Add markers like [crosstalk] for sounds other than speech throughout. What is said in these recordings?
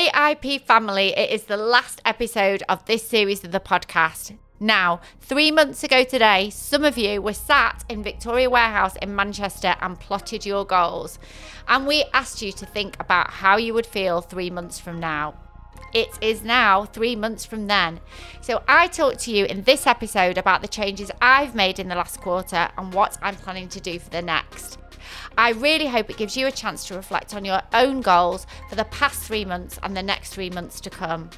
AIP family, it is the last episode of this series of the podcast. Now, three months ago today, some of you were sat in Victoria Warehouse in Manchester and plotted your goals. And we asked you to think about how you would feel three months from now. It is now three months from then. So, I talked to you in this episode about the changes I've made in the last quarter and what I'm planning to do for the next. I really hope it gives you a chance to reflect on your own goals for the past three months and the next three months to come.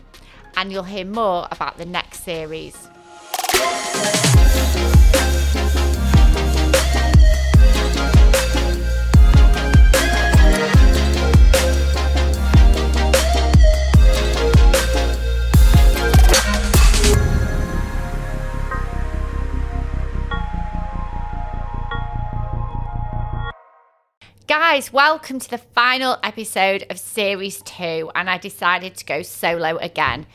And you'll hear more about the next series. Guys, welcome to the final episode of Series 2, and I decided to go solo again.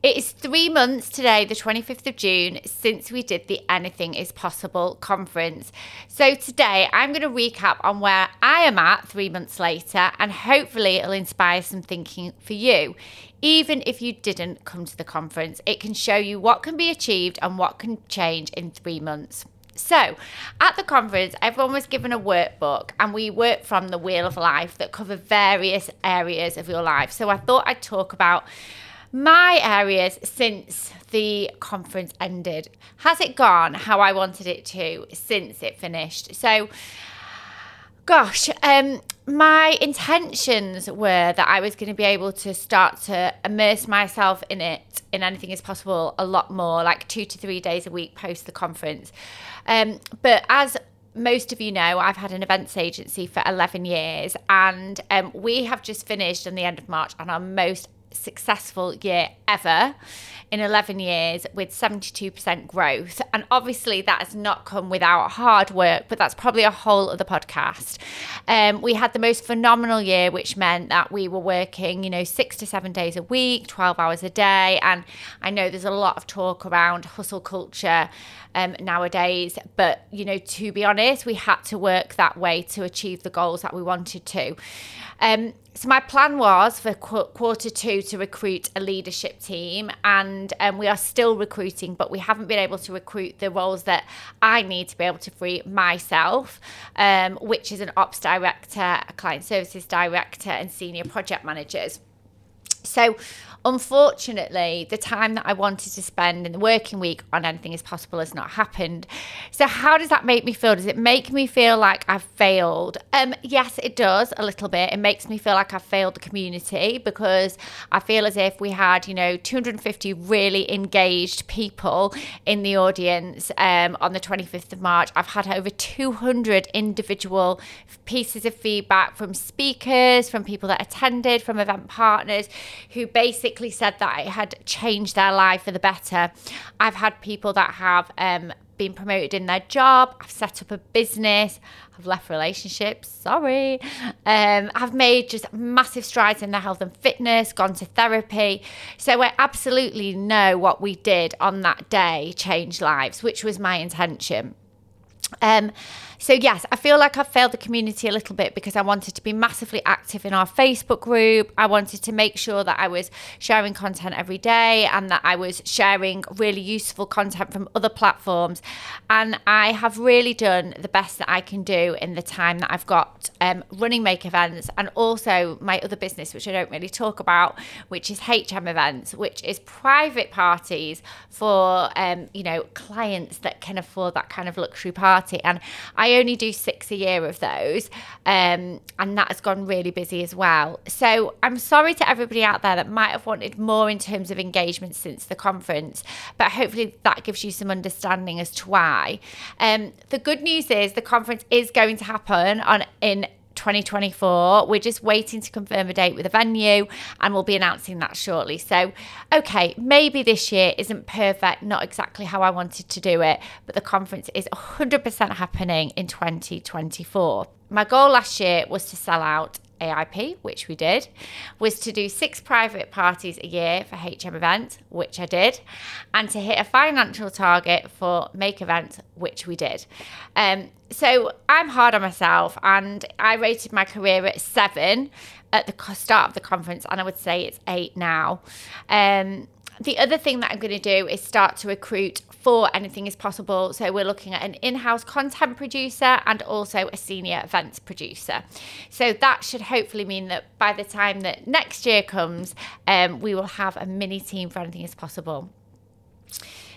It is three months today, the 25th of June, since we did the Anything is Possible conference. So, today I'm going to recap on where I am at three months later, and hopefully it'll inspire some thinking for you. Even if you didn't come to the conference, it can show you what can be achieved and what can change in three months. So, at the conference, everyone was given a workbook, and we worked from the Wheel of Life that cover various areas of your life. So, I thought I'd talk about my areas since the conference ended. Has it gone how I wanted it to since it finished? So, gosh, um, my intentions were that I was going to be able to start to immerse myself in it in anything is possible a lot more, like two to three days a week post the conference. Um, but as most of you know, I've had an events agency for 11 years, and um, we have just finished on the end of March on our most successful year ever in 11 years with 72% growth. And obviously, that has not come without hard work, but that's probably a whole other podcast. Um, we had the most phenomenal year, which meant that we were working, you know, six to seven days a week, 12 hours a day. And I know there's a lot of talk around hustle culture um, nowadays. But, you know, to be honest, we had to work that way to achieve the goals that we wanted to. Um, so my plan was for qu- quarter two to recruit a leadership team, and um, we are still recruiting, but we haven't been able to recruit the roles that I need to be able to free myself, um, which is an ops director, a client services director, and senior project managers. So Unfortunately, the time that I wanted to spend in the working week on anything is possible has not happened. So, how does that make me feel? Does it make me feel like I've failed? Um, yes, it does a little bit. It makes me feel like I've failed the community because I feel as if we had, you know, 250 really engaged people in the audience um, on the 25th of March. I've had over 200 individual pieces of feedback from speakers, from people that attended, from event partners who basically said that it had changed their life for the better. I've had people that have um, been promoted in their job, I've set up a business, I've left relationships, sorry. Um, I've made just massive strides in their health and fitness, gone to therapy. So I absolutely know what we did on that day changed lives, which was my intention. Um, so, yes, I feel like I've failed the community a little bit because I wanted to be massively active in our Facebook group. I wanted to make sure that I was sharing content every day and that I was sharing really useful content from other platforms. And I have really done the best that I can do in the time that I've got um, running Make events and also my other business, which I don't really talk about, which is HM events, which is private parties for, um, you know, clients that can afford that kind of luxury party. And I I only do six a year of those, um, and that has gone really busy as well. So I'm sorry to everybody out there that might have wanted more in terms of engagement since the conference, but hopefully that gives you some understanding as to why. Um, the good news is the conference is going to happen on in 2024. We're just waiting to confirm a date with a venue and we'll be announcing that shortly. So, okay, maybe this year isn't perfect, not exactly how I wanted to do it, but the conference is 100% happening in 2024. My goal last year was to sell out AIP, which we did, was to do six private parties a year for HM events, which I did, and to hit a financial target for Make Events, which we did. Um, so I'm hard on myself, and I rated my career at seven at the start of the conference, and I would say it's eight now. Um, the other thing that I'm going to do is start to recruit for anything is possible. So we're looking at an in-house content producer and also a senior events producer. So that should hopefully mean that by the time that next year comes, um, we will have a mini team for anything is possible.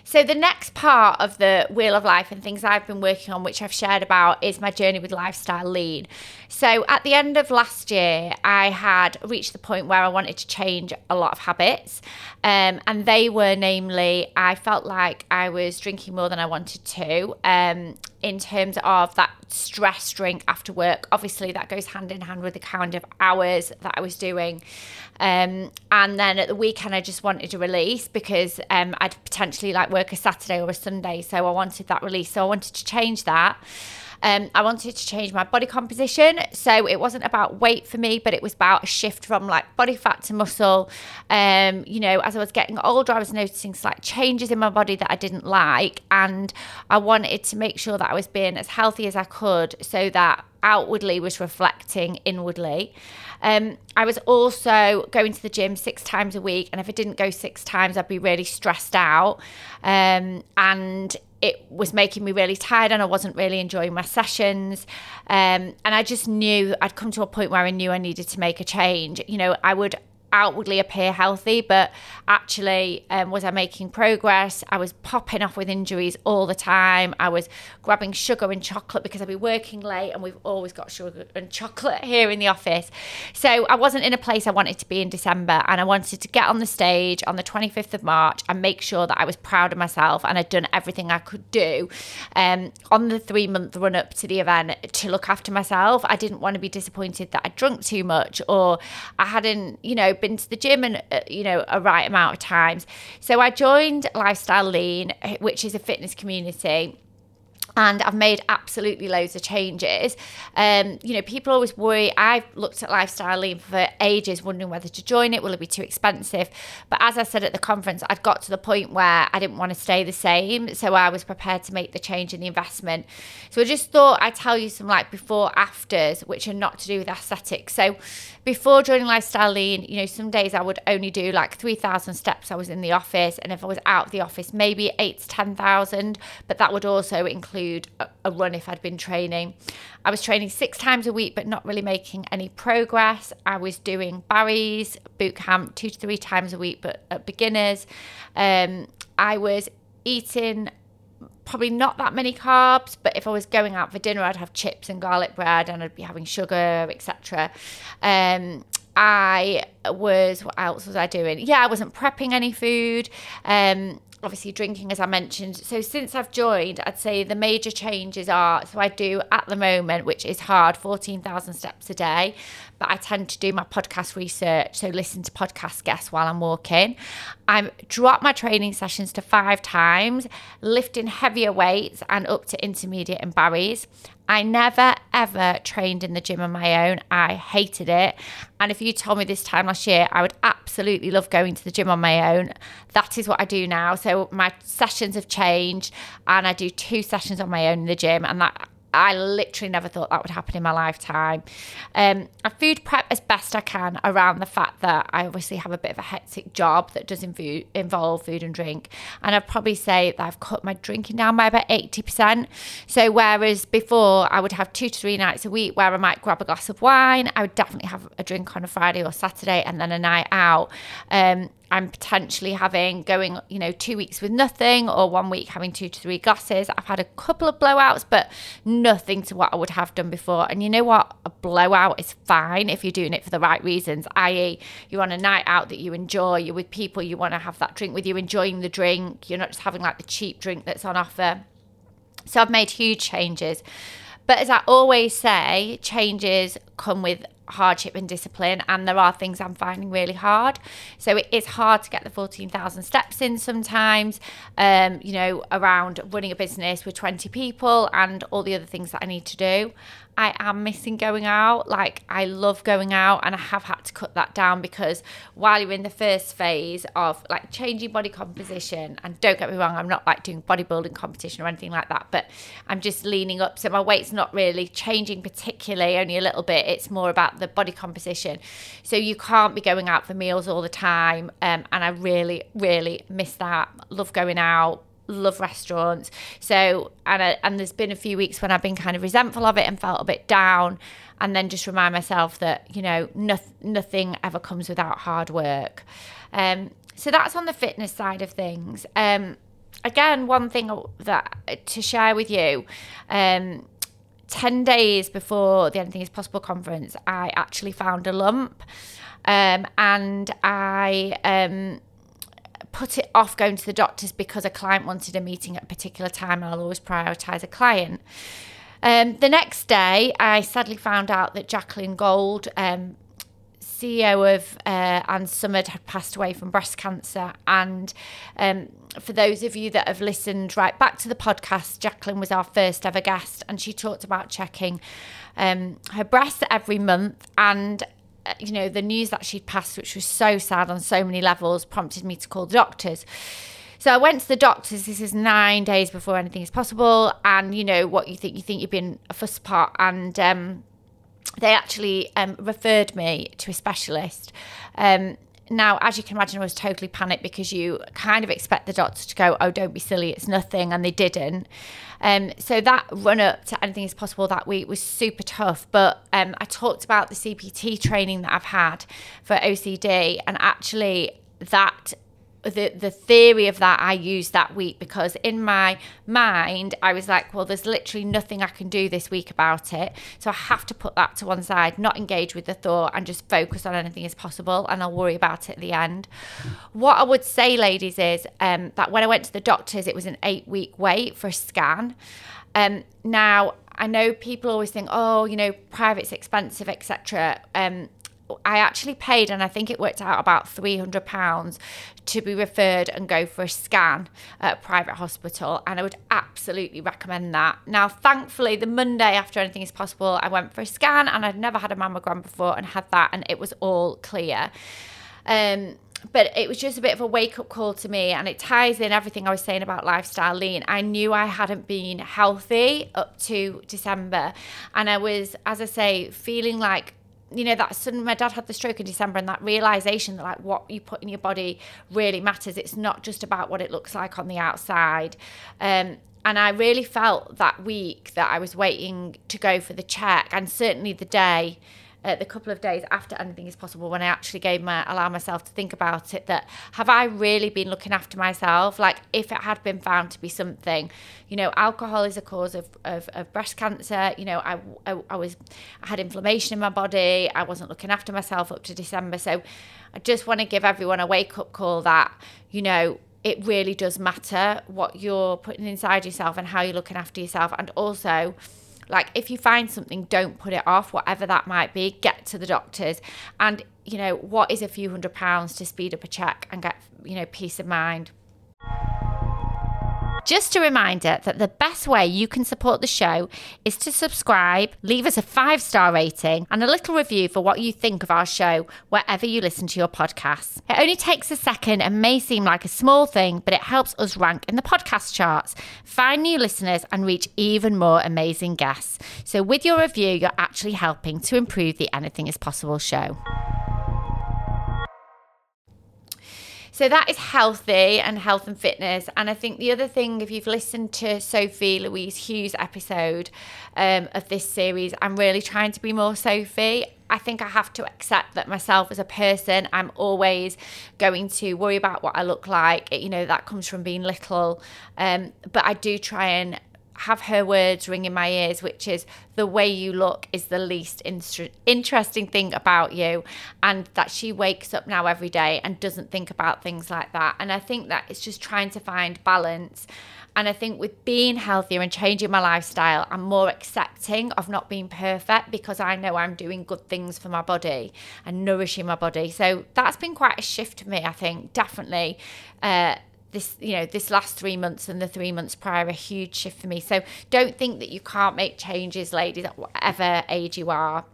So, the next part of the Wheel of Life and things I've been working on, which I've shared about, is my journey with Lifestyle Lean. So, at the end of last year, I had reached the point where I wanted to change a lot of habits. Um, and they were namely, I felt like I was drinking more than I wanted to. Um, in terms of that stress drink after work. Obviously, that goes hand in hand with the kind of hours that I was doing. Um, and then at the weekend, I just wanted to release because um, I'd potentially like work a Saturday or a Sunday. So I wanted that release. So I wanted to change that. Um, I wanted to change my body composition. So it wasn't about weight for me, but it was about a shift from like body fat to muscle. Um, you know, as I was getting older, I was noticing slight changes in my body that I didn't like. And I wanted to make sure that I was being as healthy as I could so that outwardly was reflecting inwardly. Um, I was also going to the gym six times a week, and if I didn't go six times, I'd be really stressed out. Um, and it was making me really tired and I wasn't really enjoying my sessions. Um, and I just knew I'd come to a point where I knew I needed to make a change. You know, I would outwardly appear healthy, but actually, um, was I making progress? I was popping off with injuries all the time. I was grabbing sugar and chocolate because I'd be working late, and we've always got sugar and chocolate here in the office. So I wasn't in a place I wanted to be in December, and I wanted to get on the stage on the 25th of March and make sure that I was proud of myself and I'd done everything I could do um, on the three month run up to the event to look after myself. I didn't want to be disappointed that I drunk too much or I hadn't, you know, been to the gym and uh, you know a right amount of times. So I joined Lifestyle Lean, which is a fitness community and I've made absolutely loads of changes. Um, you know, people always worry. I've looked at lifestyle lean for ages, wondering whether to join it. Will it be too expensive? But as I said at the conference, I'd got to the point where I didn't want to stay the same, so I was prepared to make the change in the investment. So I just thought I'd tell you some like before afters, which are not to do with aesthetics. So before joining lifestyle lean, you know, some days I would only do like three thousand steps. I was in the office, and if I was out of the office, maybe eight to ten thousand. But that would also include a, a run if I'd been training. I was training six times a week, but not really making any progress. I was doing Barry's boot camp two to three times a week, but at beginners. Um, I was eating probably not that many carbs, but if I was going out for dinner, I'd have chips and garlic bread and I'd be having sugar, etc. Um, I was, what else was I doing? Yeah, I wasn't prepping any food. Um, obviously drinking as I mentioned. So since I've joined, I'd say the major changes are so I do at the moment, which is hard, 14,000 steps a day, but I tend to do my podcast research, so listen to podcast guests while I'm walking. I drop my training sessions to 5 times, lifting heavier weights and up to intermediate and Barry's. I never ever trained in the gym on my own. I hated it. And if you told me this time last year, I would absolutely love going to the gym on my own. That is what I do now. So my sessions have changed and I do two sessions on my own in the gym and that I literally never thought that would happen in my lifetime. Um, I food prep as best I can around the fact that I obviously have a bit of a hectic job that does inv- involve food and drink. And I'd probably say that I've cut my drinking down by about 80%. So, whereas before I would have two to three nights a week where I might grab a glass of wine, I would definitely have a drink on a Friday or Saturday and then a night out. Um, I'm potentially having going, you know, two weeks with nothing or one week having two to three glasses. I've had a couple of blowouts, but nothing to what I would have done before. And you know what? A blowout is fine if you're doing it for the right reasons, i.e., you're on a night out that you enjoy, you're with people you want to have that drink with, you enjoying the drink, you're not just having like the cheap drink that's on offer. So I've made huge changes. But as I always say, changes come with hardship and discipline and there are things I'm finding really hard. So it is hard to get the 14,000 steps in sometimes um, you know around running a business with 20 people and all the other things that I need to do I am missing going out. Like, I love going out, and I have had to cut that down because while you're in the first phase of like changing body composition, and don't get me wrong, I'm not like doing bodybuilding competition or anything like that, but I'm just leaning up. So my weight's not really changing particularly, only a little bit. It's more about the body composition. So you can't be going out for meals all the time. Um, and I really, really miss that. Love going out love restaurants. So, and I, and there's been a few weeks when I've been kind of resentful of it and felt a bit down, and then just remind myself that you know no, nothing ever comes without hard work. Um, so that's on the fitness side of things. Um, again, one thing that to share with you. Um, 10 days before the Anything is Possible conference, I actually found a lump. Um, and I um, put it off going to the doctors because a client wanted a meeting at a particular time, and I'll always prioritise a client. Um, the next day, I sadly found out that Jacqueline Gold, um, CEO of uh, Ann Summers, had passed away from breast cancer. And um, for those of you that have listened right back to the podcast, Jacqueline was our first ever guest, and she talked about checking um, her breasts every month. And you know, the news that she'd passed, which was so sad on so many levels, prompted me to call the doctors. So I went to the doctors. This is nine days before anything is possible, and you know what you think. You think you've been a fuss pot, and um, they actually um, referred me to a specialist. Um, now, as you can imagine, I was totally panicked because you kind of expect the doctor to go, "Oh, don't be silly, it's nothing," and they didn't. Um, so that run up to anything is possible that week was super tough. But um, I talked about the CBT training that I've had for OCD, and actually that the the theory of that I used that week because in my mind I was like, well, there's literally nothing I can do this week about it, so I have to put that to one side, not engage with the thought, and just focus on anything is possible, and I'll worry about it at the end. What I would say, ladies, is um, that when I went to the doctors, it was an eight week wait for a scan. Um, now I know people always think, oh, you know, private's expensive, etc. I actually paid, and I think it worked out about £300 to be referred and go for a scan at a private hospital. And I would absolutely recommend that. Now, thankfully, the Monday after anything is possible, I went for a scan and I'd never had a mammogram before and had that, and it was all clear. Um, but it was just a bit of a wake up call to me and it ties in everything I was saying about lifestyle lean. I knew I hadn't been healthy up to December and I was as I say feeling like you know that sudden my dad had the stroke in december and that realization that like what you put in your body really matters. It's not just about what it looks like on the outside. Um, and i really felt that week that i was waiting to go for the check and certainly the day uh, the couple of days after anything is possible when I actually gave my allow myself to think about it that have I really been looking after myself? Like if it had been found to be something you know alcohol is a cause of, of, of breast cancer. You know I, I, I was I had inflammation in my body. I wasn't looking after myself up to December. So I just want to give everyone a wake up call that you know it really does matter what you're putting inside yourself and how you're looking after yourself. And also like if you find something, don't put it off, whatever that might be. Get to the doctors, and you know what is a few hundred pounds to speed up a check and get you know peace of mind. Just a reminder that the best way you can support the show is to subscribe, leave us a five star rating, and a little review for what you think of our show wherever you listen to your podcasts. It only takes a second and may seem like a small thing, but it helps us rank in the podcast charts, find new listeners, and reach even more amazing guests. So, with your review, you're actually helping to improve the Anything is Possible show. So that is healthy and health and fitness. And I think the other thing, if you've listened to Sophie Louise Hughes' episode um, of this series, I'm really trying to be more Sophie. I think I have to accept that myself as a person, I'm always going to worry about what I look like. You know, that comes from being little. Um, but I do try and have her words ring in my ears, which is the way you look is the least interesting thing about you, and that she wakes up now every day and doesn't think about things like that. And I think that it's just trying to find balance. And I think with being healthier and changing my lifestyle, I'm more accepting of not being perfect because I know I'm doing good things for my body and nourishing my body. So that's been quite a shift for me, I think, definitely. Uh, this you know this last three months and the three months prior a huge shift for me so don't think that you can't make changes ladies at whatever age you are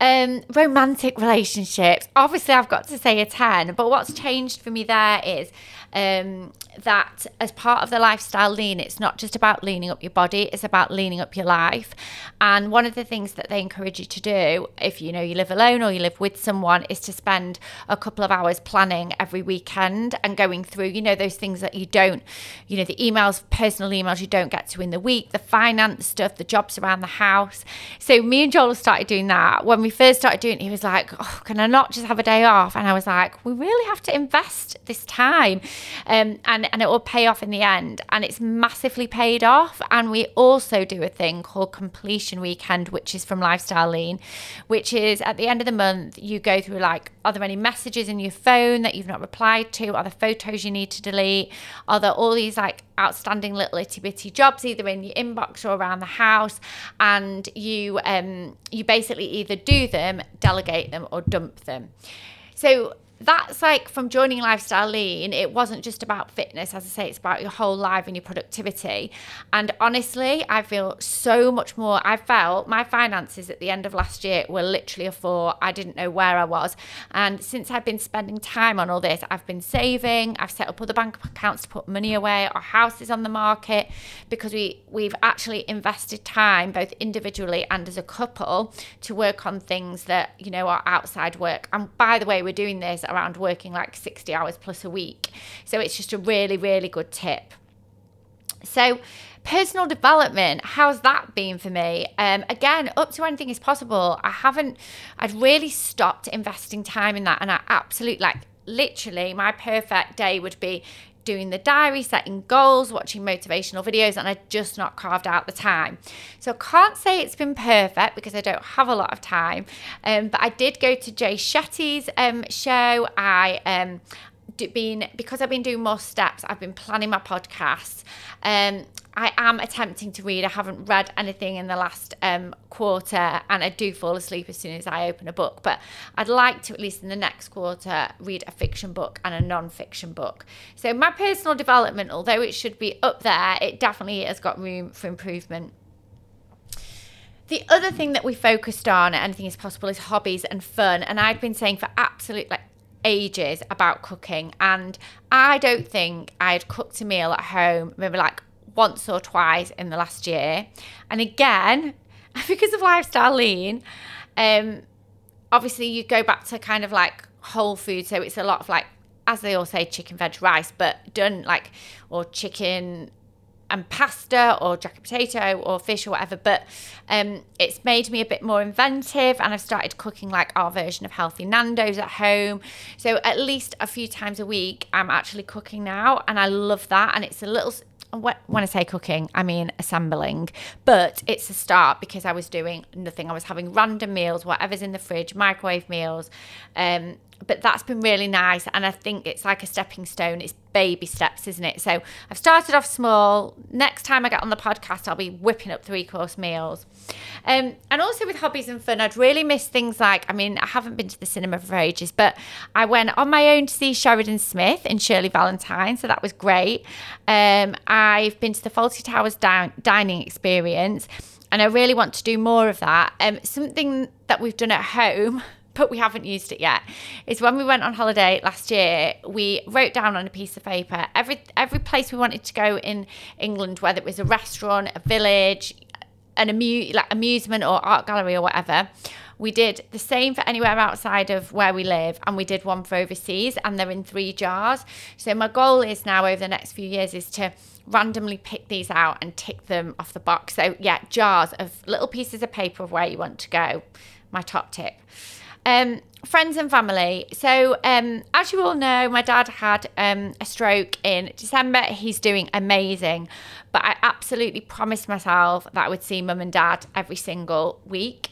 um, romantic relationships. Obviously, I've got to say a 10, but what's changed for me there is um, that as part of the lifestyle lean, it's not just about leaning up your body, it's about leaning up your life. And one of the things that they encourage you to do, if you know you live alone or you live with someone, is to spend a couple of hours planning every weekend and going through, you know, those things that you don't, you know, the emails, personal emails you don't get to in the week, the finance stuff, the jobs around the house. So me and Joel started doing that. When we first started doing it, he was like, oh, can I not just have a day off? And I was like, we really have to invest this time um, and, and it will pay off in the end. And it's massively paid off. And we also do a thing called Completion Weekend, which is from Lifestyle Lean, which is at the end of the month, you go through like, are there any messages in your phone that you've not replied to? Are there photos you need to delete? Are there all these like outstanding little itty bitty jobs either in your inbox or around the house? And you um, you basically either do them, delegate them, or dump them. So that's like from joining lifestyle lean it wasn't just about fitness. As i say it's about your whole life and your productivity. And honestly i feel so much more i felt my finances at the end of last year were literally a four. I didn't know where i was. And since i've been spending time on all this i've been saving. I've set up other bank accounts to put money away. Our house is on the market because we we've actually invested time both individually and as a couple to work on things that you know are outside work. And by the way we're doing this around working like 60 hours plus a week. So it's just a really, really good tip. So, personal development, how's that been for me? Um, again, up to anything is possible. I haven't, I'd really stopped investing time in that. And I absolutely, like, literally, my perfect day would be doing the diary, setting goals, watching motivational videos, and I just not carved out the time. So I can't say it's been perfect because I don't have a lot of time. Um, but I did go to Jay Shetty's um, show. I um, been because I've been doing more steps. I've been planning my podcasts. Um, I am attempting to read. I haven't read anything in the last um, quarter, and I do fall asleep as soon as I open a book. But I'd like to, at least in the next quarter, read a fiction book and a non fiction book. So, my personal development, although it should be up there, it definitely has got room for improvement. The other thing that we focused on, anything is possible, is hobbies and fun. And I'd been saying for absolute like ages about cooking, and I don't think I'd cooked a meal at home, maybe like once or twice in the last year. And again, [laughs] because of lifestyle lean, um, obviously you go back to kind of like whole food. So it's a lot of like, as they all say, chicken, veg, rice, but done like, or chicken and pasta or jacket potato or fish or whatever. But um, it's made me a bit more inventive and I've started cooking like our version of healthy Nando's at home. So at least a few times a week, I'm actually cooking now and I love that. And it's a little when I say cooking, I mean assembling, but it's a start because I was doing nothing. I was having random meals, whatever's in the fridge, microwave meals, um, but that's been really nice. And I think it's like a stepping stone. It's baby steps, isn't it? So I've started off small. Next time I get on the podcast, I'll be whipping up three course meals. Um, and also with hobbies and fun, I'd really miss things like, I mean, I haven't been to the cinema for ages, but I went on my own to see Sheridan Smith and Shirley Valentine. So that was great. Um, I've been to the Fawlty Towers down, dining experience and I really want to do more of that. Um, something that we've done at home [laughs] but we haven't used it yet, is when we went on holiday last year, we wrote down on a piece of paper every every place we wanted to go in England, whether it was a restaurant, a village, an amu- like amusement or art gallery or whatever. We did the same for anywhere outside of where we live, and we did one for overseas, and they're in three jars. So my goal is now over the next few years is to randomly pick these out and tick them off the box. So yeah, jars of little pieces of paper of where you want to go. My top tip. Um, friends and family. So, um, as you all know, my dad had um, a stroke in December. He's doing amazing, but I absolutely promised myself that I would see mum and dad every single week.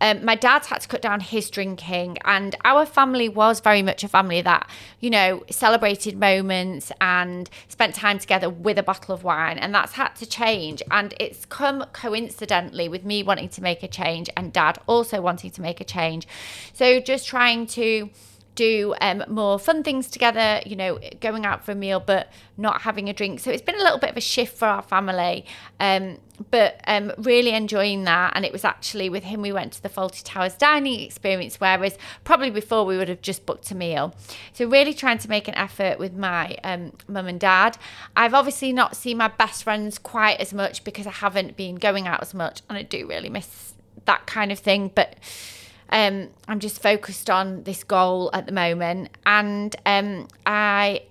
Um, my dad's had to cut down his drinking, and our family was very much a family that, you know, celebrated moments and spent time together with a bottle of wine. And that's had to change. And it's come coincidentally with me wanting to make a change and dad also wanting to make a change. So just trying to do um, more fun things together, you know, going out for a meal, but not having a drink. So it's been a little bit of a shift for our family, um, but um, really enjoying that. And it was actually with him we went to the Fawlty Towers dining experience, whereas probably before we would have just booked a meal. So really trying to make an effort with my um, mum and dad. I've obviously not seen my best friends quite as much because I haven't been going out as much, and I do really miss that kind of thing, but um, I'm just focused on this goal at the moment. And um, I,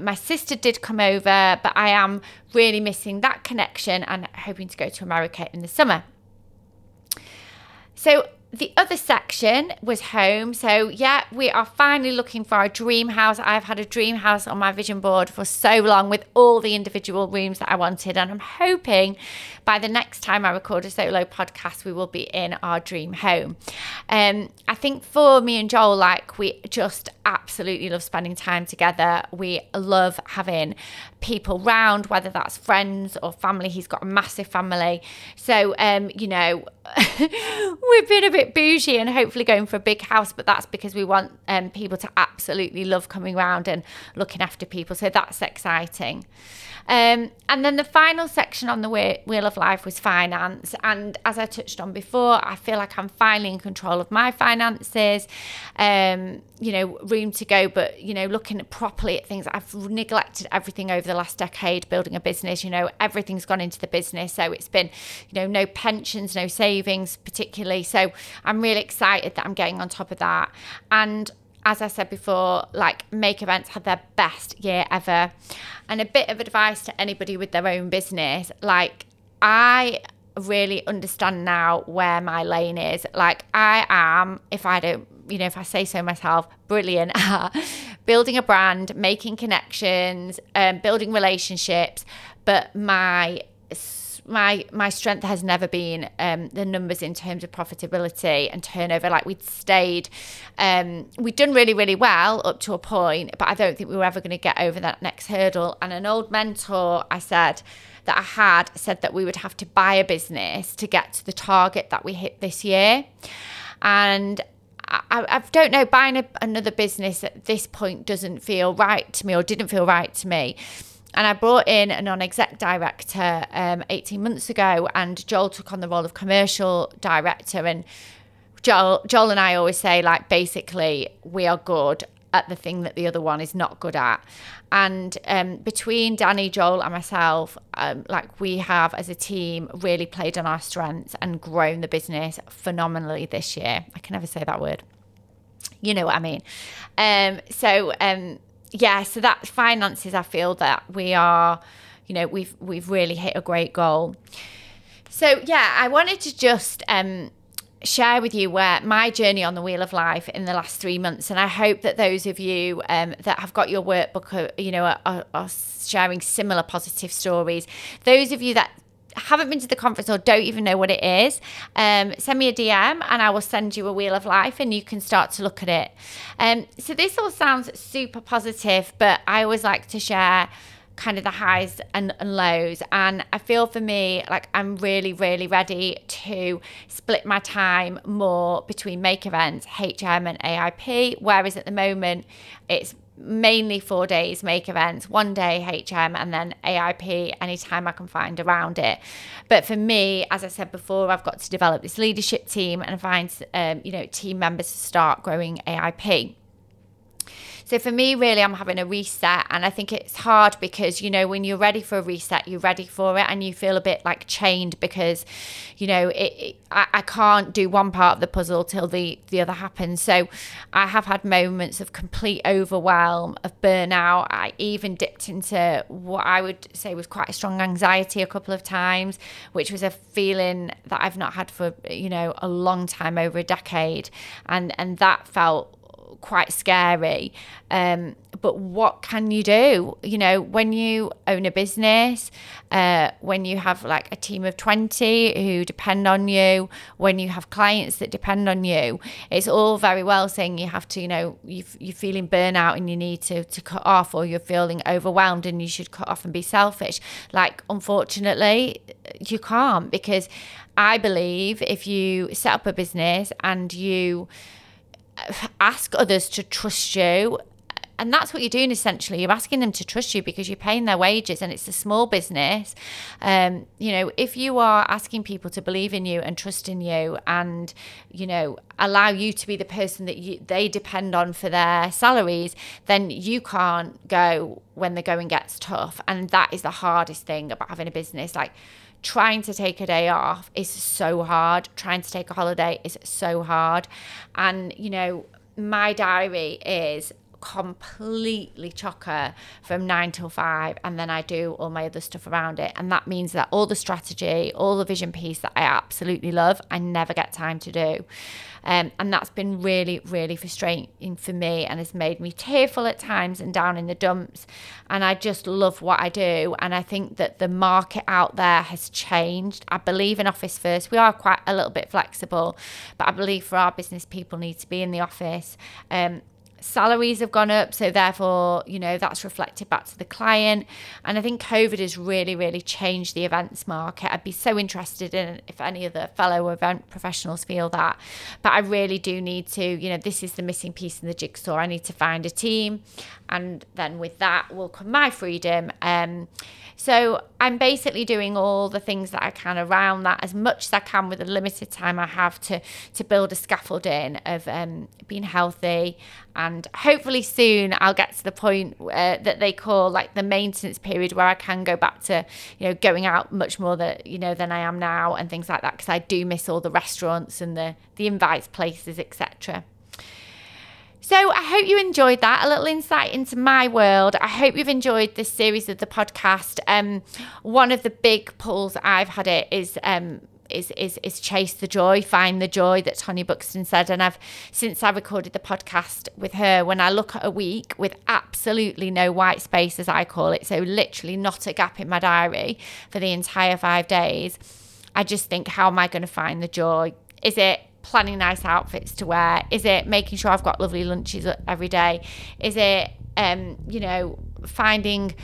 my sister did come over, but I am really missing that connection and hoping to go to America in the summer. So the other section was home. So, yeah, we are finally looking for our dream house. I've had a dream house on my vision board for so long with all the individual rooms that I wanted. And I'm hoping by the next time I record a solo podcast, we will be in our dream home. Um, I think for me and Joel, like, we just absolutely love spending time together. We love having people round, whether that's friends or family. He's got a massive family. So, um, you know, [laughs] we've been a bit bougie and hopefully going for a big house, but that's because we want um, people to absolutely love coming around and looking after people. So that's exciting. Um, and then the final section on the Wheel of Life was finance. And as I touched on before, I feel like I'm finally in control of my finances. Um, you know, room to go, but, you know, looking properly at things. I've neglected everything over the last decade building a business. You know, everything's gone into the business. So it's been, you know, no pensions, no savings particularly. So I'm really excited that I'm getting on top of that. And as I said before, like make events had their best year ever. And a bit of advice to anybody with their own business, like I really understand now where my lane is. Like I am, if I don't, you know, if I say so myself, brilliant [laughs] at building a brand, making connections, um, building relationships. But my my my strength has never been um, the numbers in terms of profitability and turnover. Like we'd stayed, um, we'd done really really well up to a point, but I don't think we were ever going to get over that next hurdle. And an old mentor, I said that I had said that we would have to buy a business to get to the target that we hit this year, and I, I, don't know, buying a, another business at this point doesn't feel right to me or didn't feel right to me. And I brought in a non exec director um, 18 months ago, and Joel took on the role of commercial director. And Joel, Joel and I always say, like, basically, we are good at the thing that the other one is not good at. And um, between Danny, Joel, and myself, um, like we have as a team really played on our strengths and grown the business phenomenally this year. I can never say that word. You know what I mean. Um, so um, yeah, so that finances, I feel that we are, you know, we've we've really hit a great goal. So yeah, I wanted to just um, share with you where my journey on the wheel of life in the last three months, and I hope that those of you um, that have got your workbook, are, you know, are, are sharing similar positive stories. Those of you that haven't been to the conference or don't even know what it is, um, send me a DM and I will send you a wheel of life and you can start to look at it. Um, so this all sounds super positive, but I always like to share kind of the highs and, and, lows. And I feel for me, like I'm really, really ready to split my time more between make events, HM, and AIP. Whereas at the moment, it's mainly four days make events, one day HM, and then AIP anytime I can find around it. But for me, as I said before, I've got to develop this leadership team and find um, you know team members to start growing AIP. So for me, really, I'm having a reset. And I think it's hard because, you know, when you're ready for a reset, you're ready for it and you feel a bit like chained because, you know, it, it, I, I can't do one part of the puzzle till the, the other happens. So I have had moments of complete overwhelm, of burnout. I even dipped into what I would say was quite a strong anxiety a couple of times, which was a feeling that I've not had for, you know, a long time over a decade. And, and that felt quite scary. Um, but what can you do? You know, when you own a business, uh, when you have like a team of 20 who depend on you, when you have clients that depend on you, it's all very well saying you have to, you know, you, you're feeling burnout and you need to, to cut off, or you're feeling overwhelmed and you should cut off and be selfish. Like, unfortunately, you can't because I believe if you set up a business and you, ask others to trust you and that's what you're doing essentially. You're asking them to trust you because you're paying their wages and it's a small business. Um, you know, if you are asking people to believe in you and trust in you and, you know, allow you to be the person that you, they depend on for their salaries, then you can't go when the going gets tough. And that is the hardest thing about having a business. Like, trying to take a day off is so hard. Trying to take a holiday is so hard. And, you know, my diary is completely chocker from nine till five and then I do all my other stuff around it. And that means that all the strategy all the vision piece that I absolutely love I never get time to do. Um, and that's been really really frustrating for me and has made me tearful at times and down in the dumps. And I just love what I do. And I think that the market out there has changed. I believe in office first. We are quite a little bit flexible but I believe for our business people need to be in the office. Um, salaries have gone up so therefore you know that's reflected back to the client. And i think covid has really really changed the events market. I'd be so interested in if any of the fellow event professionals feel that. But i really do need to you know this is the missing piece in the jigsaw. I need to find a team. And then with that will come my freedom. Um so I'm basically doing all the things that I can around that as much as I can with the limited time I have to to build a scaffolding of um, being healthy. And hopefully soon I'll get to the point uh, that they call like the maintenance period where I can go back to you know going out much more that you know than I am now and things like that because I do miss all the restaurants and the the invites places etc. So I hope you enjoyed that, a little insight into my world. I hope you've enjoyed this series of the podcast. Um, one of the big pulls I've had it is um, is is is chase the joy, find the joy that Tony Buxton said. And I've since I recorded the podcast with her, when I look at a week with absolutely no white space, as I call it, so literally not a gap in my diary for the entire five days, I just think, how am I going to find the joy? Is it planning nice outfits to wear? Is it making sure I've got lovely lunches every day? Is it, um, you know, finding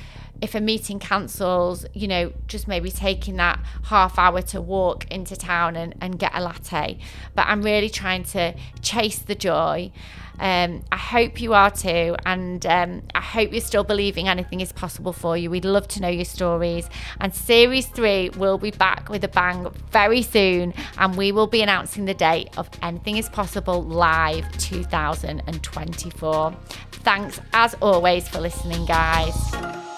if a meeting cancels, you know, just maybe taking that half hour to walk into town and, and get a latte. But I'm really trying to chase the joy. Um, I hope you are too, and um, I hope you're still believing anything is possible for you. We'd love to know your stories. And series three will be back with a bang very soon, and we will be announcing the date of Anything is Possible Live 2024. Thanks as always for listening, guys.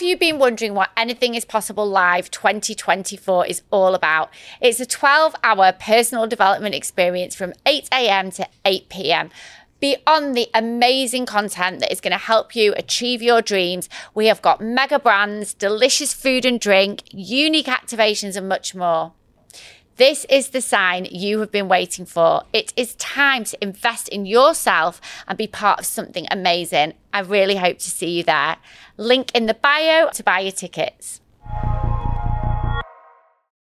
Have you been wondering what Anything is Possible Live 2024 is all about? It's a 12 hour personal development experience from 8 a.m. to 8 p.m. Beyond the amazing content that is going to help you achieve your dreams, we have got mega brands, delicious food and drink, unique activations, and much more. This is the sign you have been waiting for. It is time to invest in yourself and be part of something amazing. I really hope to see you there. Link in the bio to buy your tickets.